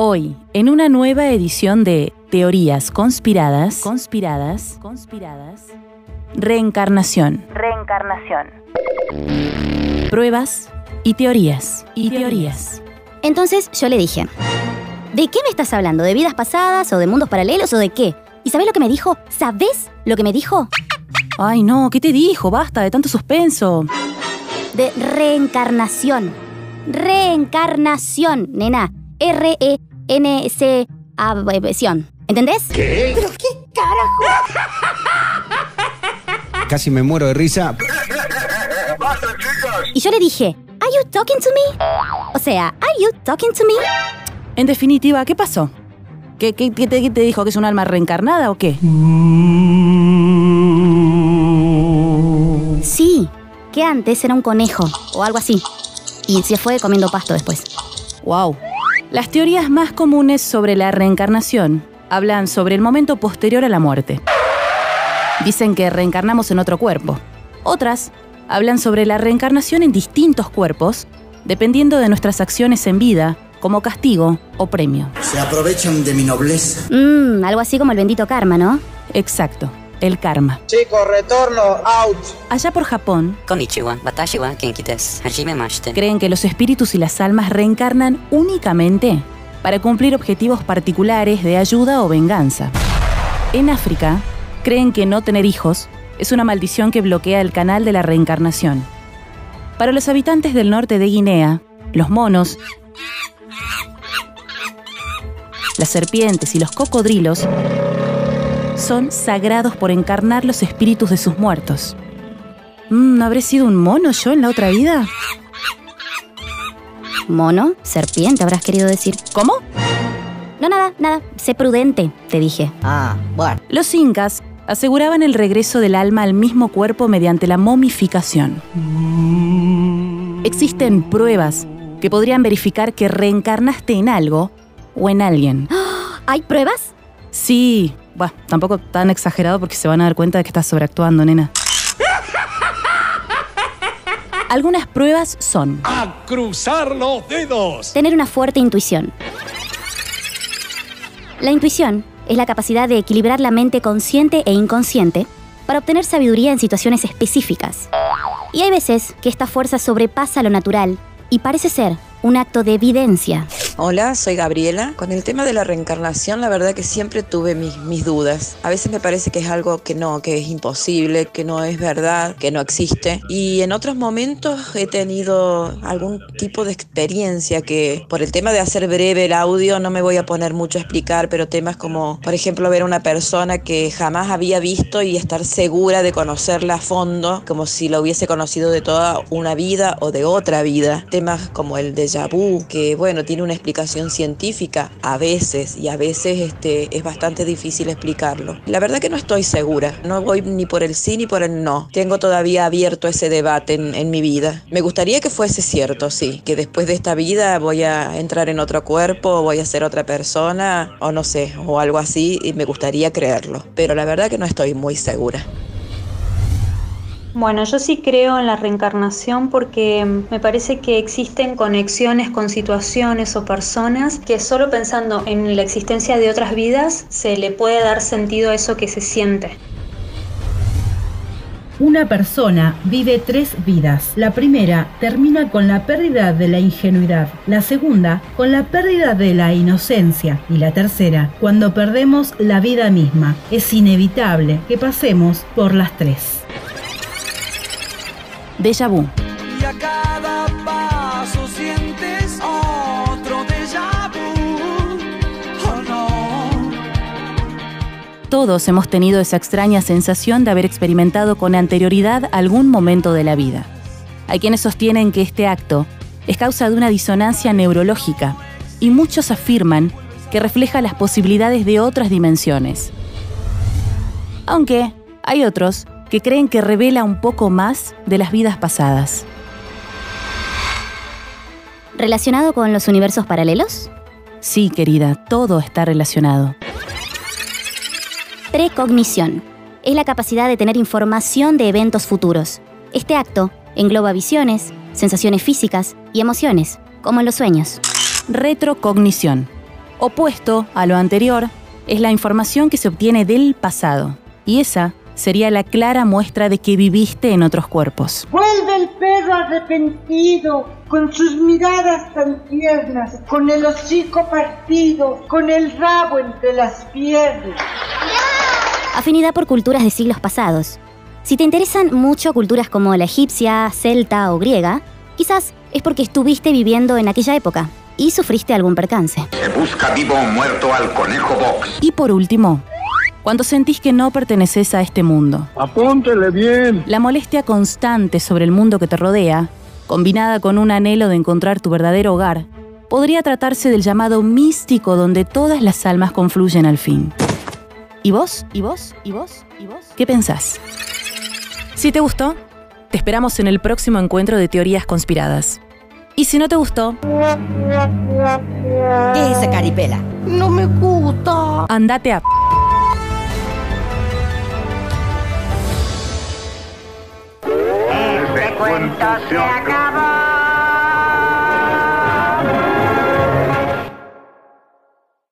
Hoy, en una nueva edición de Teorías conspiradas, conspiradas, conspiradas, reencarnación, reencarnación, pruebas y teorías, y teorías. Entonces yo le dije, ¿de qué me estás hablando? ¿De vidas pasadas o de mundos paralelos o de qué? ¿Y sabes lo que me dijo? ¿Sabes lo que me dijo? Ay, no, ¿qué te dijo? Basta de tanto suspenso. De reencarnación. Reencarnación, nena. R-E-N-C-A-Ción. ¿Entendés? ¿Qué? ¿Pero qué carajo? Casi me muero de risa. Y yo le dije, ¿Are you talking to me? O sea, ¿Are you talking to me? En definitiva, ¿qué pasó? ¿Qué, qué- qué te, qué te dijo? ¿Que es un alma reencarnada o qué? Sí, que antes era un conejo o algo así. Y se fue comiendo pasto después. Wow. Las teorías más comunes sobre la reencarnación hablan sobre el momento posterior a la muerte. Dicen que reencarnamos en otro cuerpo. Otras hablan sobre la reencarnación en distintos cuerpos, dependiendo de nuestras acciones en vida, como castigo o premio. Se aprovechan de mi nobleza. Mmm, algo así como el bendito karma, ¿no? Exacto, el karma. Chicos, retorno, out. Allá por Japón, Konnichiwa, Watashiwa, Kenkites, Creen que los espíritus y las almas reencarnan únicamente para cumplir objetivos particulares de ayuda o venganza. En África, creen que no tener hijos es una maldición que bloquea el canal de la reencarnación. Para los habitantes del norte de Guinea, los monos, las serpientes y los cocodrilos son sagrados por encarnar los espíritus de sus muertos. Mm, ¿Habré sido un mono yo en la otra vida? Mono, serpiente, habrás querido decir. ¿Cómo? No, nada, nada. Sé prudente, te dije. ああ、bueno。Los incas aseguraban el regreso del alma al mismo cuerpo mediante la momificación. Existen pruebas que podrían verificar que reencarnaste en algo o en alguien. ¿Hay pruebas? Sí, bueno, tampoco tan exagerado porque se van a dar cuenta de que estás sobreactuando, nena. Algunas pruebas son ¡A cruzar los dedos! Tener una fuerte intuición. La intuición es la capacidad de equilibrar la mente consciente e inconsciente para obtener sabiduría en situaciones específicas. Y hay veces que esta fuerza sobrepasa lo natural y parece ser un acto de evidencia. Hola, soy Gabriela. Con el tema de la reencarnación, la verdad que siempre tuve mis, mis dudas. A veces me parece que es algo que no, que es imposible, que no es verdad, que no existe. Y en otros momentos he tenido algún tipo de experiencia que, por el tema de hacer breve el audio, no me voy a poner mucho a explicar, pero temas como, por ejemplo, ver a una persona que jamás había visto y estar segura de conocerla a fondo, como si la hubiese conocido de toda una vida o de otra vida. Temas como el déjà vu, que bueno, tiene una científica a veces y a veces este, es bastante difícil explicarlo. La verdad que no estoy segura, no voy ni por el sí ni por el no. Tengo todavía abierto ese debate en, en mi vida. Me gustaría que fuese cierto, sí, que después de esta vida voy a entrar en otro cuerpo, voy a ser otra persona o no sé, o algo así y me gustaría creerlo. Pero la verdad que no estoy muy segura. Bueno, yo sí creo en la reencarnación porque me parece que existen conexiones con situaciones o personas que solo pensando en la existencia de otras vidas se le puede dar sentido a eso que se siente. Una persona vive tres vidas. La primera termina con la pérdida de la ingenuidad, la segunda con la pérdida de la inocencia y la tercera cuando perdemos la vida misma. Es inevitable que pasemos por las tres. Déjà vu. Y a cada paso sientes otro déjà vu. Oh no. Todos hemos tenido esa extraña sensación de haber experimentado con anterioridad algún momento de la vida. Hay quienes sostienen que este acto es causa de una disonancia neurológica y muchos afirman que refleja las posibilidades de otras dimensiones. Aunque hay otros que creen que revela un poco más de las vidas pasadas. ¿Relacionado con los universos paralelos? Sí, querida, todo está relacionado. Precognición. Es la capacidad de tener información de eventos futuros. Este acto engloba visiones, sensaciones físicas y emociones, como en los sueños. Retrocognición. Opuesto a lo anterior es la información que se obtiene del pasado. Y esa sería la clara muestra de que viviste en otros cuerpos. Vuelve el perro arrepentido, con sus miradas tan tiernas, con el hocico partido, con el rabo entre las piernas. Afinidad por culturas de siglos pasados. Si te interesan mucho culturas como la egipcia, celta o griega, quizás es porque estuviste viviendo en aquella época y sufriste algún percance. Se busca vivo o muerto al conejo box. Y por último, cuando sentís que no perteneces a este mundo. Apúntele bien. La molestia constante sobre el mundo que te rodea, combinada con un anhelo de encontrar tu verdadero hogar, podría tratarse del llamado místico donde todas las almas confluyen al fin. ¿Y vos? ¿Y vos? ¿Y vos? ¿Y vos? ¿Qué pensás? Si te gustó, te esperamos en el próximo encuentro de teorías conspiradas. Y si no te gustó, ¿Qué es esa caripela? No me gusta. andate a... Este cuento se acabó.